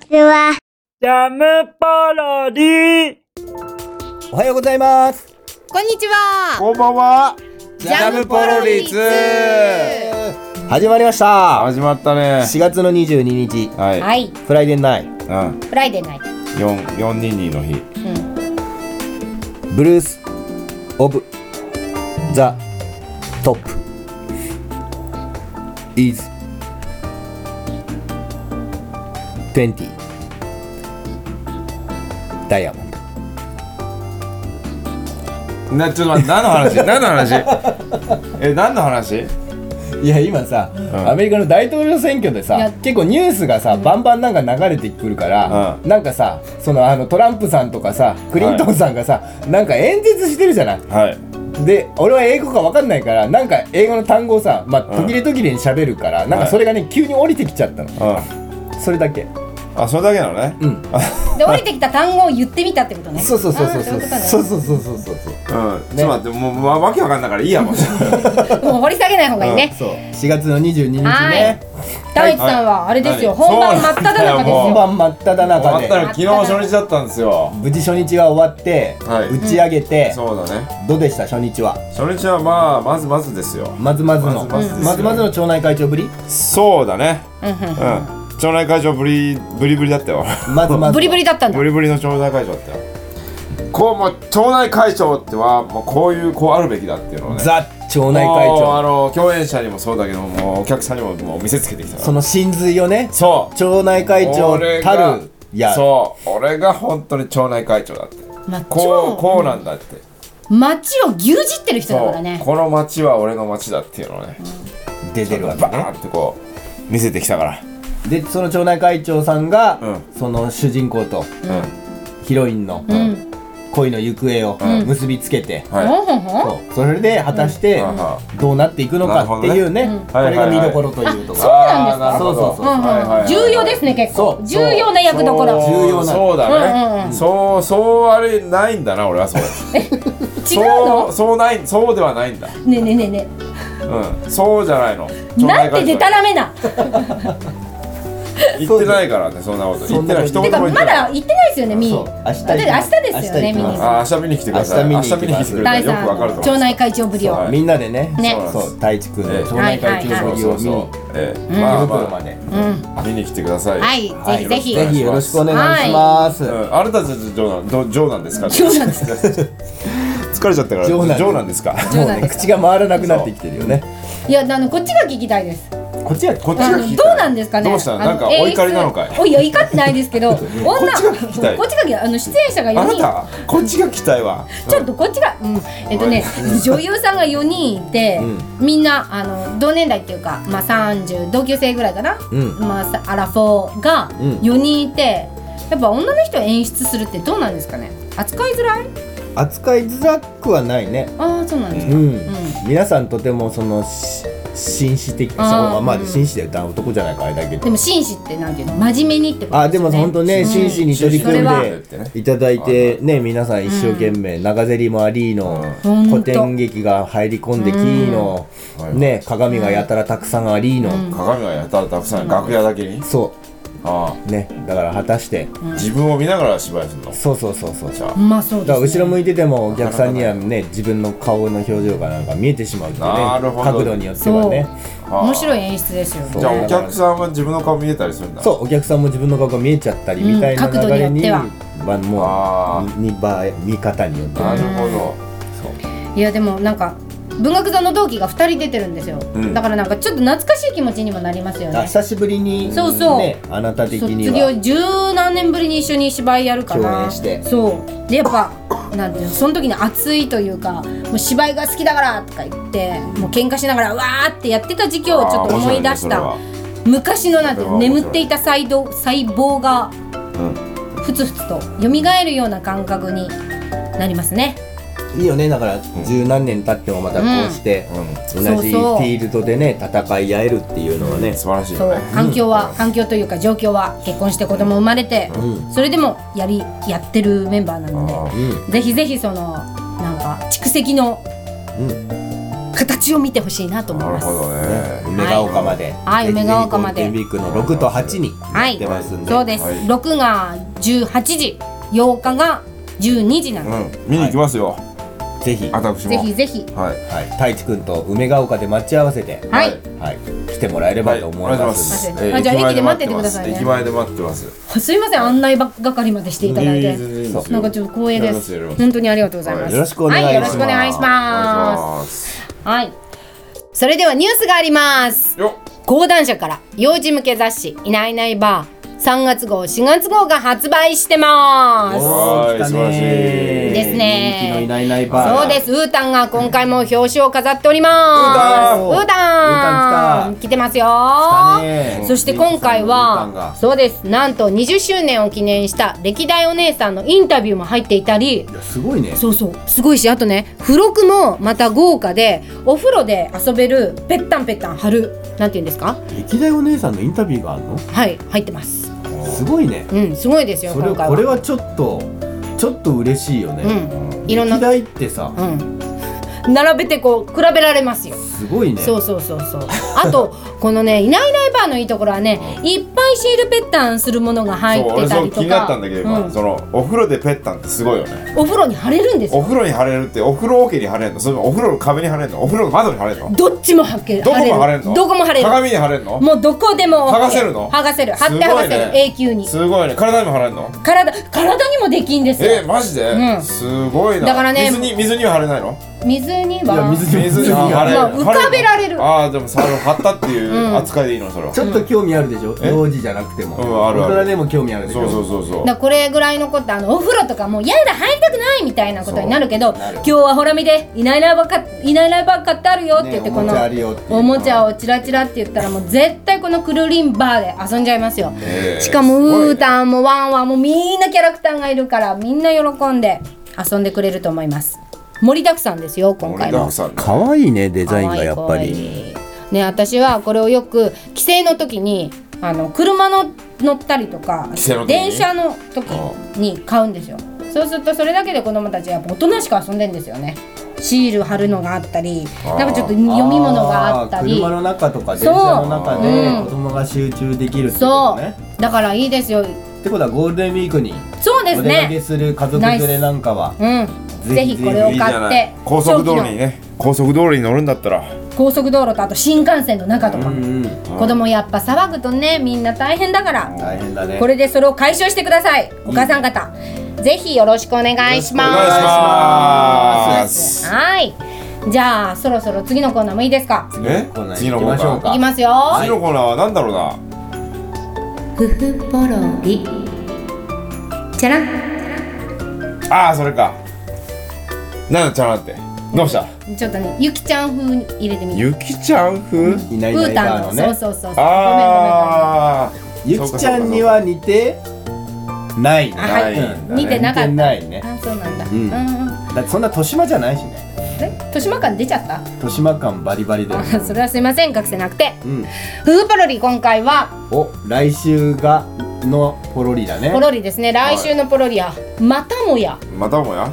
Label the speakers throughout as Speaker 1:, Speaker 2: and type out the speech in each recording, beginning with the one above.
Speaker 1: ちは。
Speaker 2: ジャムパロディ
Speaker 3: おはようございます
Speaker 4: こんにちは。
Speaker 5: こんばんは。
Speaker 4: ジャムポロリツ
Speaker 3: 始まりました
Speaker 5: 始まったね。
Speaker 3: 4月の22日
Speaker 5: はい。
Speaker 4: はい、
Speaker 3: フライデーナイ
Speaker 5: うん。
Speaker 4: フライデーナイト。
Speaker 5: 四四二二の日。
Speaker 4: うん。
Speaker 3: ブルースオブザトップ is 20ダイヤモンド。
Speaker 5: なちょっと待って何の話？何の話？え何の話？
Speaker 3: いや今さ、
Speaker 5: ん。
Speaker 3: アメリカの大統領選挙でさ結構ニュースがさ、バンバンなんか流れてくるから、なんかさそのあのトランプさんとかさクリントンさんがさ、なんか演説してるじゃない？
Speaker 5: はい。
Speaker 3: で俺は英語か分かんないからなんか英語の単語をさ、まあ、途切れ途切れに喋るから、なんかそれがね急に降りてきちゃったの。
Speaker 5: うん。
Speaker 3: それだけ
Speaker 5: あそれだけなのね？
Speaker 3: うん
Speaker 4: で、降りてきた単語を言ってみたってことね。
Speaker 3: そうそうそうそうそうそうそうそうそうそう
Speaker 5: うん。ちょっと待ってもうまわけわかんないからいいやもう。
Speaker 4: もう掘り下げない方がいいね。
Speaker 3: そう4月の22日
Speaker 4: はい
Speaker 3: ね
Speaker 4: ダイチさんはあれですよ、
Speaker 5: はい
Speaker 4: 本番真っ只中です
Speaker 5: そう
Speaker 3: 本
Speaker 4: よ。
Speaker 3: 番真っ只
Speaker 5: 終
Speaker 3: 中
Speaker 5: 昨日初日だったんですよ。
Speaker 3: 無事初日が終わって、
Speaker 5: はい
Speaker 3: 打ち上げて、
Speaker 5: そうだね。
Speaker 3: どうでした初日は？
Speaker 5: 初日はまあまずまずですよ。
Speaker 3: まずまずの
Speaker 5: まずまず
Speaker 3: の町内会長ぶり？
Speaker 5: そうだね。
Speaker 4: うんうん
Speaker 5: うん。町内会長ブリブリブリだったよ。
Speaker 3: まずまず
Speaker 4: ブリブリだったんだ。
Speaker 5: ブ。リブリの町内会長だったよ。こうもう町内会長ってはもうこういうこうあるべきだっていうのをね。
Speaker 3: ザ町内会
Speaker 5: もうあ
Speaker 3: 長
Speaker 5: の共演者にもそうだけどもうお客さんにももう見せつけてきた。
Speaker 3: その真髄をね
Speaker 5: そう。
Speaker 3: 町内会長た
Speaker 5: 俺が
Speaker 3: るや
Speaker 5: そう。俺が本当に町内会長だって。
Speaker 4: まあ、
Speaker 5: こう
Speaker 4: 超。
Speaker 5: こうなんだって。
Speaker 4: 街を牛耳ってる人だからね。
Speaker 5: この町は俺の町だっていうのをね。
Speaker 3: 出てるわけ
Speaker 5: バ
Speaker 3: ね
Speaker 5: ーンってこう見せてきたから
Speaker 3: でその町内会長さんが、
Speaker 5: うん。
Speaker 3: その主人公と
Speaker 5: うん。
Speaker 3: ヒロインの
Speaker 4: うん。
Speaker 3: 恋の行方を
Speaker 5: うん。
Speaker 3: 結びつけて、
Speaker 5: は
Speaker 4: ほんほん
Speaker 3: そう。それで果たして
Speaker 5: うん。は。
Speaker 3: どうなっていくのかっていうね
Speaker 4: なるほ
Speaker 3: これが見どころというとこ
Speaker 4: そうなんですか。
Speaker 5: あーなるほど。
Speaker 3: そうそうそう。
Speaker 4: うんうん
Speaker 5: はいはいはい
Speaker 4: 重要ですね、結構。
Speaker 3: そ。う。
Speaker 4: 重要な役どころ。
Speaker 3: 重要な。
Speaker 5: そうだね、
Speaker 4: うんうんうん。
Speaker 5: そうそうあれないんだな俺はそう。
Speaker 4: 違う
Speaker 5: そう
Speaker 4: の
Speaker 5: そうないそうではないんだ。
Speaker 4: ねえねえねえね
Speaker 5: うん。そうじゃないの。
Speaker 4: え。なんてでたらめな。
Speaker 5: 言ってないからねそんなこと。言ってない一言
Speaker 4: てか、ま
Speaker 5: も言ってない
Speaker 4: だ行ってないですよね、見に。
Speaker 3: そう。明日
Speaker 4: ですよね、見に
Speaker 3: 明日行きます。
Speaker 5: あ明日見に来てください。
Speaker 3: 明日見に
Speaker 5: 来てくれたら
Speaker 4: 第
Speaker 5: よくわかると
Speaker 4: 町内会長ぶりを。
Speaker 5: はい
Speaker 3: みんなでね。
Speaker 4: ね
Speaker 5: そう
Speaker 3: そう太一くん町内会長ぶりを見に。
Speaker 5: まあ
Speaker 3: ま。
Speaker 5: あ。見に来てください。
Speaker 4: はい、ぜひぜひ。
Speaker 3: ぜひよろしくお願いします。
Speaker 5: うん。あなたたちど長男ですか？
Speaker 4: 長男です
Speaker 5: 疲れちゃったから。
Speaker 3: 長男
Speaker 5: 長男ですか？
Speaker 3: もうね口が回らなくなってきてるよね。
Speaker 4: いや、あの、こっちが聞きたいです。
Speaker 3: こっちは
Speaker 5: こっちが聞きたい
Speaker 4: どうなんですかね？
Speaker 5: どうした？なんかお怒りなのかい？
Speaker 4: おいや怒ってないですけど、女
Speaker 5: こっちが聞きたい。
Speaker 4: こっちが聞きたい。あの出演者が
Speaker 5: あ
Speaker 4: 4人。
Speaker 5: なたこっちが聞きたいわ。
Speaker 4: ちょっとこっちが、うん、えっとね、女優さんが4人いて、みんなあの同年代っていうか、まあ30同級生ぐらいかな、
Speaker 3: うん。
Speaker 4: まあさアラフォーが
Speaker 3: うん。
Speaker 4: 4人いて、やっぱ女の人を演出するってどうなんですかね？扱いづらい？
Speaker 3: 扱いづらくはないね。
Speaker 4: ああ、そうなんですか。
Speaker 3: うん、皆さんとてもそのし紳士的
Speaker 4: あ
Speaker 3: まあ
Speaker 4: うん。
Speaker 3: 紳士で言男じゃないからあれだけど。
Speaker 4: でも紳士ってなんていうの、真面目にってこと
Speaker 3: あでも本当ね、
Speaker 4: うん
Speaker 3: 真摯に取り組んでいただいてね皆さん一生懸命、長ゼリもありの、
Speaker 4: うん
Speaker 3: 古典劇が入り込んできの、
Speaker 5: うん。
Speaker 3: ね鏡がやたらたくさんありの、
Speaker 5: 鏡がやたらたくさん楽屋だけに？
Speaker 3: そ
Speaker 5: あ
Speaker 3: うね。だから果たして、
Speaker 5: あ自分を見ながら芝居するの？
Speaker 3: そうそうそうそう。
Speaker 5: じゃあ。
Speaker 4: まあそう
Speaker 3: だから
Speaker 4: です、ね。
Speaker 3: 後ろ向いててもお客さんにはね。自分の顔の表情がなんか見えてしまうってね
Speaker 5: なるほど。
Speaker 3: 角度によってはね。
Speaker 5: ああ
Speaker 4: 面白い演出ですよね。
Speaker 5: じゃあお客さんは自分の顔見えたりするんだ。
Speaker 3: そうお客さんも自分の顔が見えちゃったり
Speaker 4: うん。
Speaker 3: みたいな流れに、
Speaker 4: 角
Speaker 3: まあ、も
Speaker 5: あ
Speaker 3: う見場見方によって
Speaker 5: な
Speaker 3: ね
Speaker 5: るほど。
Speaker 4: いやでもなんか文学座の同期が2人出てるんですよ、
Speaker 5: うん。
Speaker 4: だからなんかちょっと懐かしい気持ちにもなりますよね。
Speaker 3: あ久しぶりに
Speaker 4: そうそう。
Speaker 3: ねあなた的
Speaker 4: 卒
Speaker 3: に
Speaker 4: 業
Speaker 3: は
Speaker 4: 十何年ぶりに一緒に芝居やるから
Speaker 3: 共演して。
Speaker 4: そう。でやっぱなんていうのその時に熱いというかもう芝居が好きだからとか言ってもう喧嘩しながらわーってやってた時期をちょっと思い出した。
Speaker 5: あー面
Speaker 4: 昔のなんていうの
Speaker 5: それは面白い。
Speaker 4: 眠っていた細胞細胞がふつふつと蘇るような感覚になりますね
Speaker 3: いいよね。だから十何年経ってもまたこうして同じフィールドでね戦い合えるっていうのはね
Speaker 5: 素晴らしい
Speaker 4: そう。
Speaker 5: よね
Speaker 4: 環境は、環境というか状況は結婚して子供生まれて、
Speaker 3: うん。
Speaker 4: それでもやりやってるメンバーなのでぜひぜひそのなんか蓄積の
Speaker 3: うん。
Speaker 4: 形を見てほしいなと思います。
Speaker 5: なるほどね。
Speaker 3: 梅ヶ丘まで。
Speaker 4: はい
Speaker 3: ぜひぜひ
Speaker 4: 梅ヶ丘まで
Speaker 3: ゴールデンウィークの6と8に
Speaker 4: はい
Speaker 3: 出ますんで、
Speaker 4: そうです、
Speaker 5: はい。
Speaker 4: 6が18時8日が12時なの、
Speaker 5: うん。見に行きますよ
Speaker 3: ぜひ、は
Speaker 5: 私も。
Speaker 4: ぜひぜひ。
Speaker 5: はい
Speaker 3: い、太一くんと梅ヶ丘で待ち合わせて、
Speaker 4: はい、
Speaker 3: はい、来てもらえればと思いま
Speaker 5: お願い。しますす。
Speaker 4: あじゃあ駅で待っててくださいね。
Speaker 5: 駅前で待ってます。
Speaker 4: すいません。案内ば係までしていただいて。
Speaker 5: て
Speaker 4: なんかちょっと光栄で
Speaker 5: やりますやります
Speaker 4: す本当にありがとうございます、
Speaker 3: よろしくお願いします。
Speaker 4: はい、よろしくお願いしま
Speaker 5: す。
Speaker 4: すはい。それではニュースがあります。
Speaker 5: よっ。
Speaker 4: 講談社から幼児向け雑誌いないいないばー3月号4月号が発売してます。
Speaker 5: 素晴らしい。
Speaker 4: ですね。
Speaker 3: 人気のいないいないバー。
Speaker 4: そうです。ウータンが今回も表紙を飾っております。
Speaker 3: ウータン
Speaker 4: ウータン
Speaker 3: ウータン来
Speaker 4: てますよ。そして今回
Speaker 3: ウータンが。
Speaker 4: はそうです。なんと20周年を記念した歴代お姉さんのインタビューも入っていたり。
Speaker 3: いやすごいね。
Speaker 4: そうそうすごいしあとね付録もまた豪華でお風呂で遊べるぺったんぺったん貼るなんて言うんですか？
Speaker 3: 歴代お姉さんのインタビューがあるの？
Speaker 4: はい入ってます
Speaker 3: すごいね。
Speaker 4: うんすごいですよ
Speaker 3: それ
Speaker 4: 今回は。
Speaker 3: これはちょっとちょっと嬉しいよね、
Speaker 4: うん。いろんな
Speaker 3: 歴代ってさ、
Speaker 4: うん並べてこう比べられますよ。
Speaker 3: すごいね。
Speaker 4: そうそうそうそう。あとこのねいないいないバーのいいところはねいっぱいシールペッタンするものが入ってたりと
Speaker 5: 俺そう気になった
Speaker 4: か
Speaker 5: んだけど今、
Speaker 4: うん。
Speaker 5: そのお風呂でペッタンってすごいよね。
Speaker 4: お風呂に貼れるんですよ。
Speaker 5: お風呂に貼れるってお風呂桶に貼れるの？それお風呂の壁に貼れるの？お風呂の窓に貼れるの？
Speaker 4: どっちも貼け
Speaker 5: どこも貼れる。の？
Speaker 4: どこも貼れる。
Speaker 5: 鏡に貼れるの？
Speaker 4: もうどこでも
Speaker 5: 剥がせるの？
Speaker 4: 剥がせる。貼って剥がせる。永久に。
Speaker 5: すごいね。体にも貼れるの？
Speaker 4: 体体にもできんですよ。
Speaker 5: えマジで、
Speaker 4: うん。
Speaker 5: すごいな。
Speaker 4: だからね
Speaker 5: 水に水には貼れないの？
Speaker 4: 水には
Speaker 3: 水に
Speaker 5: 水に
Speaker 4: あ浮かべられる。
Speaker 5: ああでもさ貼ったっていう扱いでいいのそれは、
Speaker 3: ちょっと興味あるでしょ、
Speaker 5: え？
Speaker 3: 幼児じゃなくても、
Speaker 5: うんあるある。
Speaker 3: 大人でも興味あるでしょ？
Speaker 5: そうそうそうそう。
Speaker 4: これぐらいのことあのお風呂とかもうやだ入りたくないみたいなことになるけど今日はほら見でいないいないばっかいないいないばっかってあるよって言って、この
Speaker 3: ねおもちゃあるよっていう。
Speaker 4: おもちゃをチラチラって言ったらもう絶対このくるりんバーで遊んじゃいますよ、
Speaker 5: えー。
Speaker 4: しかもウータンもワンワンもみんなキャラクターがいるからみんな喜んで遊んでくれると思います盛りだくさんですよ今
Speaker 5: 盛
Speaker 4: 回も
Speaker 3: 可愛いねデザインがやっぱり。
Speaker 4: い。ね私はこれをよく帰省の時にあの車の乗ったりとか電車の時に買うんですよ。そうするとそれだけで子供たちは大人しく遊んでんですよね。シール貼るのがあったりなんかちょっと読み物があったり。
Speaker 3: 車の中とか電
Speaker 4: そう
Speaker 3: 車の中で
Speaker 4: う。ん
Speaker 3: 子供が集中できるってこ
Speaker 4: そう。
Speaker 3: とね、
Speaker 4: だからいいですよ
Speaker 3: ってことはゴールデンウィークに
Speaker 4: そうです
Speaker 3: お出かけ
Speaker 4: ね
Speaker 3: する家族連れなんかは
Speaker 4: うん。
Speaker 3: ぜひ
Speaker 4: これを買って
Speaker 5: 高速道路に
Speaker 4: 長
Speaker 5: ね高速道路に乗るんだったら。
Speaker 4: 高速道路とあと新幹線の中とか、
Speaker 3: うんうん。
Speaker 4: 子供やっぱ騒ぐとねみんな大変だから。
Speaker 3: 大変だね。
Speaker 4: これでそれを解消してください。お母さん方。ぜひよろしくお願いし
Speaker 5: お願いし
Speaker 4: ます。
Speaker 5: ます
Speaker 4: はい。じゃあそろそろ次のコーナーもいいですか？
Speaker 5: え
Speaker 3: コーナー
Speaker 5: 次の
Speaker 3: 行きましょうか。
Speaker 4: いきますよ。
Speaker 5: 次のコーナーは何だろうな？
Speaker 4: ふふポロリ。じゃらん
Speaker 5: ああそれか。なんだちゃんなって。どうした？
Speaker 4: ちょっとねゆきちゃん風に入れてみて
Speaker 5: ゆきちゃん風？
Speaker 3: いないいないバーのね。
Speaker 4: そうそうそうそう。ごめんごめんごめん。
Speaker 5: ああ
Speaker 3: ゆきちゃんには似てないね
Speaker 4: あはい。
Speaker 5: ないね。
Speaker 4: 似てなかった。
Speaker 3: ないね。
Speaker 4: あそうなんだ。
Speaker 3: う
Speaker 4: うんんうん。
Speaker 3: だってそんな豊島じゃないしね。
Speaker 4: え？豊島館出ちゃった？
Speaker 3: 豊島感バリバリで
Speaker 4: あそれはすいません。隠せなくて。
Speaker 3: うん。
Speaker 4: ふーポロリ今回は。
Speaker 3: お来週がのポロリだね。
Speaker 4: ポロリですね。来週のポロリはまたもや。
Speaker 5: またもや？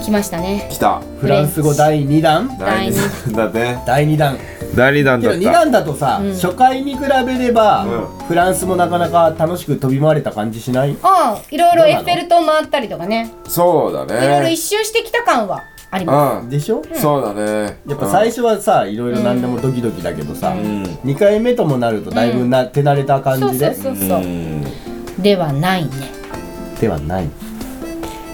Speaker 4: 来ましたね。
Speaker 5: 来た。
Speaker 3: フランス語第2弾？
Speaker 4: 第二
Speaker 5: 二弾。だね
Speaker 3: 第2弾。
Speaker 5: 第二弾
Speaker 3: けど2
Speaker 5: だった
Speaker 3: 弾だとさ、
Speaker 4: うん。
Speaker 3: 初回に比べれば、
Speaker 5: う
Speaker 3: フランスもなかなか楽しく飛び回れた感じしない？
Speaker 4: ああいろいろエッフェル塔回ったりとかね。
Speaker 5: そうだ
Speaker 4: いろいろ
Speaker 5: ね
Speaker 4: 一周してきた感はありま
Speaker 5: うん。
Speaker 3: でしょ、
Speaker 5: そうだね。
Speaker 3: やっぱ最初はさいろいろ何でもドキドキだけどさ、
Speaker 5: うん。
Speaker 3: 2回目ともなるとだいぶな、手慣れた感じで？
Speaker 4: そうそうそう
Speaker 5: う。ん。
Speaker 4: ではないね。
Speaker 3: ではない。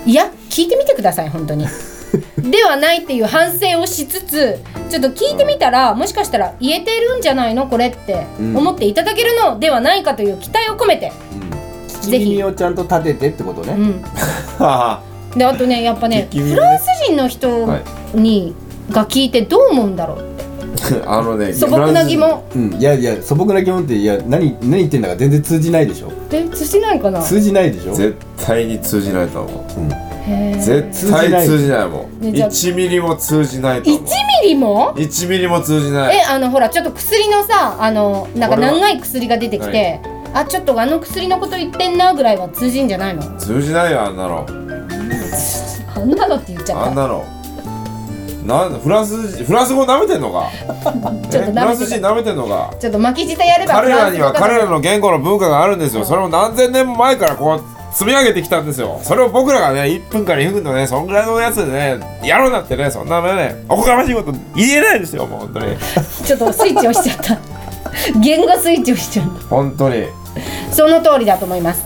Speaker 4: いや聞いてみてください本当に。ではないっていう反省をしつつちょっと聞いてみたらもしかしたら言えてるんじゃないの？これって
Speaker 3: うん。
Speaker 4: 思っていただけるの？ではないかという期待を込めて、
Speaker 3: うん、
Speaker 4: ぜひ。
Speaker 3: 耳をちゃんと立ててってことね、
Speaker 4: うん、
Speaker 5: は
Speaker 4: であとねやっぱねフランス人の人
Speaker 5: はい
Speaker 4: に、が聞いてどう思うんだろう
Speaker 5: あのね
Speaker 4: 素朴な疑問。
Speaker 3: うん、いやいや素朴な疑問っていや何何言ってんだか全然通じないでしょ。
Speaker 4: え通じないかな？
Speaker 3: 通じないでしょ？
Speaker 5: 絶対に通じないと思う。
Speaker 4: へー。
Speaker 5: 絶対通じないもん。
Speaker 4: ねじゃあ
Speaker 5: 1ミリも通じないと思う。
Speaker 4: 1ミリも
Speaker 5: ？1ミリも通じない。
Speaker 4: えあのほらちょっと薬のさあのなんか長い薬が出てきてあちょっとあの薬のこと言ってんなぐらいは通じんじゃないの？
Speaker 5: 通じないよあんなの
Speaker 4: あんなのって言っちゃった。
Speaker 5: あんなの。なんだフランス人フランス語舐めてんのか？
Speaker 4: ちょっと
Speaker 5: フランス人舐めてんのか？
Speaker 4: ちょっと巻き舌やれば
Speaker 5: 彼らには彼らの言語の文化があるんですよ。それを何千年も前からこう積み上げてきたんですよ。それを僕らがね1分から2分のねそんぐらいのやつでねやろうなんてねそんなねおこがましいこと言えないですよもう本当に。
Speaker 4: ちょっとスイッチ押しちゃった。言語スイッチ押しちゃった。
Speaker 5: 本当に。
Speaker 4: その通りだと思います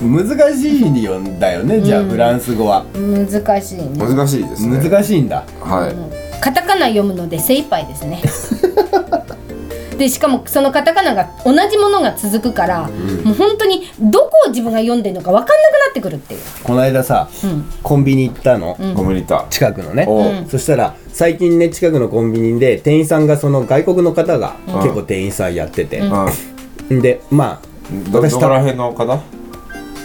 Speaker 3: 難しいんだよねじゃあフランス語は。
Speaker 4: 難しいね。
Speaker 5: 難しいですね。
Speaker 3: 難しいんだ。
Speaker 5: はい。
Speaker 4: カタカナ読むので精一杯ですね。でしかもそのカタカナが同じものが続くから、もう本当にどこを自分が読んでるのか分かんなくなってくるっていう、
Speaker 3: この間さ
Speaker 4: うん、
Speaker 3: コンビニ行ったの？
Speaker 5: コミュニタ
Speaker 3: 近くのね。
Speaker 5: おう。
Speaker 3: そしたら最近ね近くのコンビニで店員さんがその外国の方が
Speaker 5: うん。
Speaker 3: 結構店員さんやってて。
Speaker 5: うん。
Speaker 3: でまあ
Speaker 5: ど
Speaker 3: 私
Speaker 5: どこら辺の方？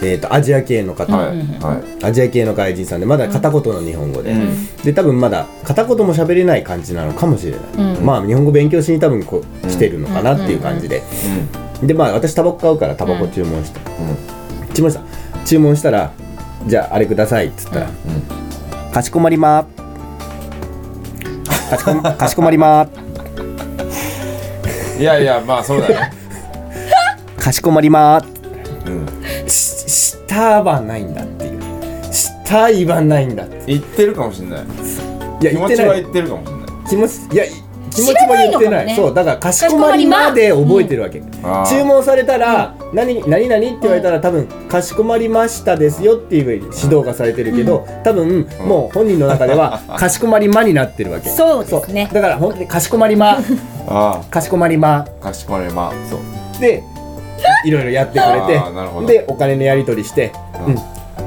Speaker 3: えーとアジア系の方。
Speaker 5: はいはい。
Speaker 3: アジア系の外人さんでまだ片言の日本語で、
Speaker 5: うん。
Speaker 3: で多分まだ片言も喋れない感じなのかもしれない、
Speaker 4: うん。
Speaker 3: まあ日本語勉強しに多分こう来てるのかなっていう感じで、でまあ私タバコ買うからタバコ注文した、注文した。注文したらじゃああれくださいっつったら、かしこまりまー。かしこかしこまりまー。
Speaker 5: いやいやまあそうだね。
Speaker 3: かしこまりまー。
Speaker 5: うん
Speaker 3: し下はないんだっていう。下言わないんだって
Speaker 5: 言ってるかもしれない。
Speaker 3: いや
Speaker 5: 気持
Speaker 3: 言ってない。
Speaker 5: ちは言ってるかもしれない。
Speaker 3: 気持ちいやい気持ちも言ってない。
Speaker 4: 知らないのかもね。
Speaker 3: そうだからかしこまりまで覚えてるわけ、
Speaker 5: あー
Speaker 3: 注文されたら、何何々って言われたら多分かしこまりましたですよっていう指導がされてるけど、多分もう本人の中では かしこまりまになってるわけ。
Speaker 4: そうですね。
Speaker 3: そう。だから本当にかしこまりま。
Speaker 5: あ
Speaker 3: かしこまりま。
Speaker 5: あかしこまりま。
Speaker 3: そう。で いろいろやってくれてでお金のやり取りして、
Speaker 5: う
Speaker 3: うんん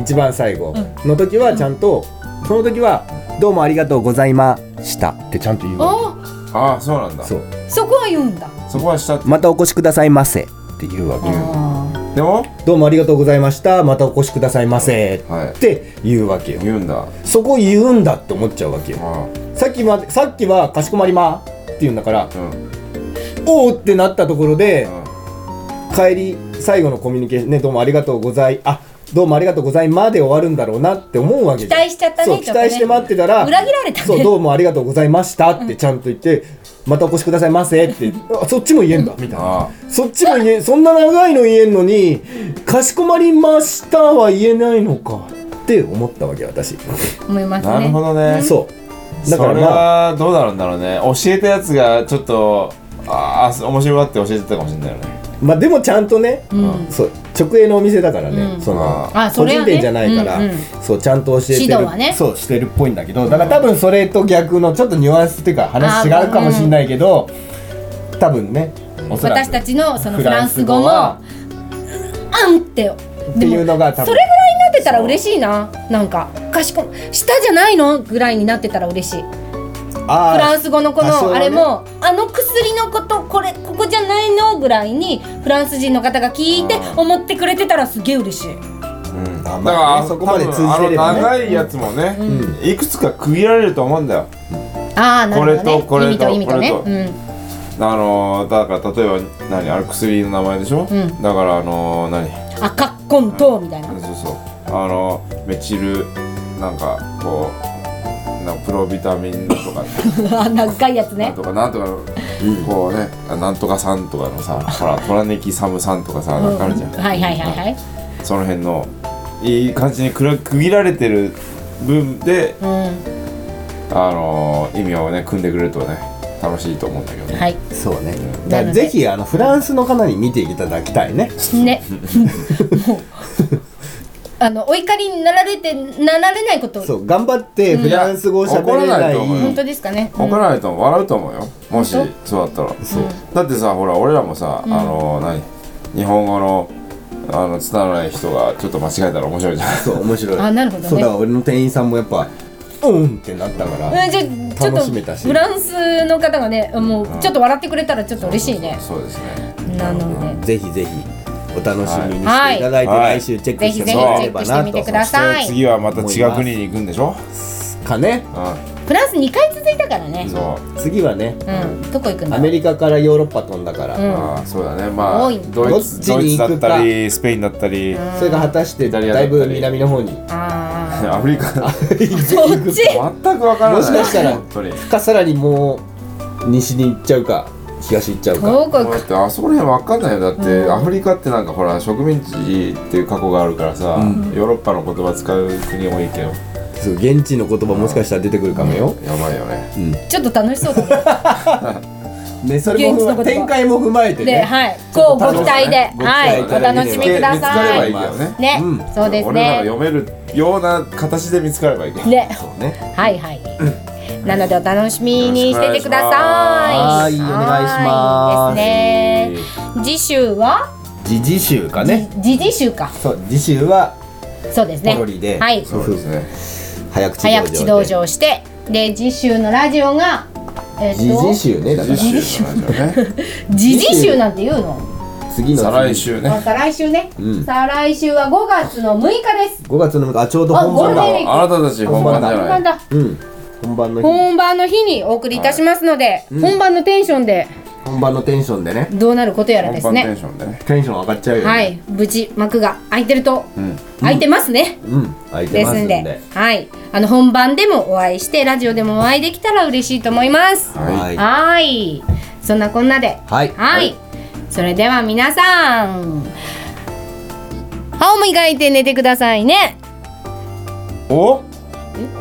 Speaker 3: 一番最後の時はちゃんと、その時は「どうもありがとうございました」ってちゃんと言う
Speaker 5: ああそうなんだ。
Speaker 3: そう。
Speaker 4: そこは言うんだ。
Speaker 5: そこはした
Speaker 3: またお越しくださいませって言うわけ
Speaker 4: あ
Speaker 5: でも
Speaker 3: どうもありがとうございましたまたお越しくださいませ
Speaker 5: はい
Speaker 3: って言うわけよ。
Speaker 5: 言うんだ。
Speaker 3: そこ言うんだって思っちゃうわけよ。
Speaker 5: あ
Speaker 3: さっきまでさっきはかしこまりまって言うんだから
Speaker 5: あうん。
Speaker 3: おおってなったところで
Speaker 5: うん
Speaker 3: 帰り最後のコミュニケーションねどうもありがとうございあどうもありがとうございまで終わるんだろうなって思うわけ
Speaker 4: 期待しちゃったね
Speaker 3: そう期待して待ってたら
Speaker 4: 裏切られたね。
Speaker 3: そうどうもありがとうございましたってちゃんと言って、またお越しくださいませってあそっちも言えんだみたいな。
Speaker 5: あ
Speaker 3: そっちも言えそんな長いの言えんのにかしこまりましたは言えないのかって思ったわけ私、
Speaker 4: 思いますね。
Speaker 5: あなるほどね。
Speaker 3: そう。だ
Speaker 5: それ
Speaker 3: からまあ。
Speaker 5: はどうなるんだろうね。教えたやつがちょっとああ面白がって教えてたかもしれないよね
Speaker 3: まあでもちゃんとね、
Speaker 4: うん。
Speaker 3: そう直営のお店だからね、
Speaker 4: うん。
Speaker 3: その個
Speaker 4: あそれはね。
Speaker 3: 人店じゃないから、
Speaker 4: うんうん
Speaker 3: そうちゃんと教えてる。
Speaker 4: 指導はね。
Speaker 3: そうしてるっぽいんだけどだから多分それと逆のちょっとニュアンスっていうか話違うかもしれないけど、多分ね
Speaker 4: 私たちのその
Speaker 3: フ
Speaker 4: フランス語も
Speaker 3: は
Speaker 4: あんって
Speaker 3: っていうのが多分。
Speaker 4: それぐらいになってたら嬉しいな。なんかかしこ下じゃないの？ぐらいになってたら嬉しいフランス語のこのあれもあの薬のことこれここじゃないのぐらいにフランス人の方が聞いて思ってくれてたらすげえ嬉しい。
Speaker 5: うん。だからあ
Speaker 3: そこまで通じてればね。
Speaker 5: 長いやつもね、いくつか区切られると思うんだよ。
Speaker 4: ああなるほどね。
Speaker 5: これとこれと
Speaker 4: 意味と意味とね。
Speaker 5: これと。あのーだから例えば何？あれ薬の名前でしょ、
Speaker 4: うん。
Speaker 5: だからあのー何？
Speaker 4: うん赤っこんとみたいな。
Speaker 5: そうそう。あのメチルなんかこうなプロビタミンとか
Speaker 4: あ 長いやつ
Speaker 5: なん
Speaker 4: ね
Speaker 5: とかなんとかの、こうねなんとかさんとかのさほらトラネキサムさんとかさなん。かあるじゃん、
Speaker 4: うんはいはいはいはい。
Speaker 5: その辺のいい感じにくら区切られてる分で
Speaker 4: う
Speaker 5: あのー意味をね組んでくれるとね楽しいと思うんだけどね、
Speaker 4: んはい。
Speaker 3: そうね。
Speaker 4: なので。
Speaker 3: だからぜひあのフランスの方に見ていただきたいね。
Speaker 4: ね。もうあのお怒りになられてなられないこと。
Speaker 3: そう頑張ってフランス語を喋れ
Speaker 5: い。や怒ら
Speaker 3: ない
Speaker 5: うよ。
Speaker 4: 本当ですかね。
Speaker 5: 怒らないと笑うと思うよ。もし
Speaker 4: 本
Speaker 5: そうだったら。
Speaker 3: そう。
Speaker 5: だってさほら俺らもさ、あの何？日本語のあの伝わらない人がちょっと間違えたら面白いじゃん。
Speaker 3: そう面白い。
Speaker 4: あなるほどね。
Speaker 3: そうだから俺の店員さんもやっぱうんってなったから
Speaker 4: うんじゃあちょっと
Speaker 3: 楽しめたし。
Speaker 4: フランスの方がねもうちょっと笑ってくれたらちょっと嬉しいね。
Speaker 5: そうですね。
Speaker 4: なので
Speaker 3: ぜひぜひお楽しみにしてい。ただいて、
Speaker 5: はい。
Speaker 3: 来週チェックしてもらえれ
Speaker 4: ェックして
Speaker 3: ばなと
Speaker 4: みてください。
Speaker 5: 次はまた違う国に行くんでしょ
Speaker 3: かね。
Speaker 5: う
Speaker 4: フランス2回続いたからね。
Speaker 5: んそう。
Speaker 3: 次はね
Speaker 4: うん。どこ行くんだ
Speaker 3: アメリカからヨーロッパ飛んだから、
Speaker 4: うん。
Speaker 5: ああそうだね。まあドイツ
Speaker 3: どっちに行くか。
Speaker 5: ドイツだったりスペインだったり、
Speaker 3: それが果たして
Speaker 5: だ
Speaker 3: だいぶ南の方に。
Speaker 4: あ
Speaker 5: アフリカ。
Speaker 4: そっち？
Speaker 5: 全くわからない。
Speaker 3: もしかしたらさらにもう西に行っちゃうか東行っちゃうか。
Speaker 4: どこ
Speaker 5: だってあそこら辺わかんないよ。だって、アフリカってなんかほら植民地っていう過去があるからさ、ヨーロッパの言葉使う国多いけど。
Speaker 3: そう現地の言葉もしかしたら出てくるかもよ、
Speaker 5: やばいよね。
Speaker 4: ちょっと楽しそうだ
Speaker 3: ね。それも
Speaker 4: 現地の言葉。
Speaker 3: 展開も踏まえて
Speaker 4: ね。はい、こうご期待で、はい、お楽しみくだ
Speaker 5: 見つかれば
Speaker 4: さい。
Speaker 5: いいね。
Speaker 4: ね。
Speaker 3: うん、
Speaker 4: そうです
Speaker 5: 俺らが
Speaker 4: ね。
Speaker 5: 読めるような形で見つかればいいけど。
Speaker 4: ね、
Speaker 3: そうね。
Speaker 4: はいはい。なのでお楽しみにしててください。
Speaker 3: はいお願いします
Speaker 4: すね。次週は？
Speaker 3: 時事集かね
Speaker 4: じ次次週か。
Speaker 3: そう次週は
Speaker 4: そうですね
Speaker 3: ポロリで。
Speaker 4: はい。
Speaker 5: そうですね
Speaker 3: 早口
Speaker 4: 早口道
Speaker 3: で
Speaker 4: 場して、で次週のラジオがえっ
Speaker 3: 時事集ねだから
Speaker 5: 次週のラジオね
Speaker 4: 次次週なんて言うの？
Speaker 3: 次の
Speaker 5: 再来週ね
Speaker 4: あ再来週ね。
Speaker 3: うん
Speaker 4: 再来週は5月の6日です。
Speaker 3: 5月のあちょうど
Speaker 4: あ
Speaker 3: 本番だ
Speaker 5: あなたたち本番じゃない
Speaker 4: 本番だ。
Speaker 3: うん本番の日
Speaker 4: 本番の日にお送りいたしますので、
Speaker 3: うん。
Speaker 4: 本番のテンションで。
Speaker 3: 本番のテンションでね。
Speaker 4: どうなることやらです
Speaker 5: 本番テン
Speaker 4: ね。
Speaker 5: ションでね。
Speaker 3: テンション上がっちゃうよね。
Speaker 4: はい、無事幕が開いてると、
Speaker 5: うん。
Speaker 4: 開いてますね。
Speaker 3: うん。空いて
Speaker 4: ですんで。
Speaker 3: ますんで。
Speaker 4: はい、あの本番でもお会いしてラジオでもお会いできたら嬉しいと思います。
Speaker 5: はい。
Speaker 3: はい。
Speaker 4: はい、そんなこんなで、
Speaker 3: はい。
Speaker 4: はい、それでは皆さん、歯を磨いて寝てくださいね。
Speaker 5: お？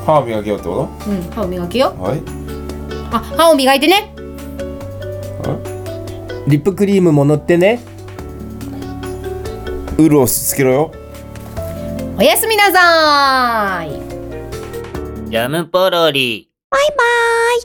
Speaker 5: 歯磨きようってこ
Speaker 4: うん、歯を磨きよ。
Speaker 5: とはい
Speaker 4: あ、歯を磨いてね。
Speaker 3: リップクリームも塗ってね
Speaker 5: ウルをつけろよ
Speaker 4: おやすみなさーい。
Speaker 2: ジャムポロリ。
Speaker 1: バイバイ。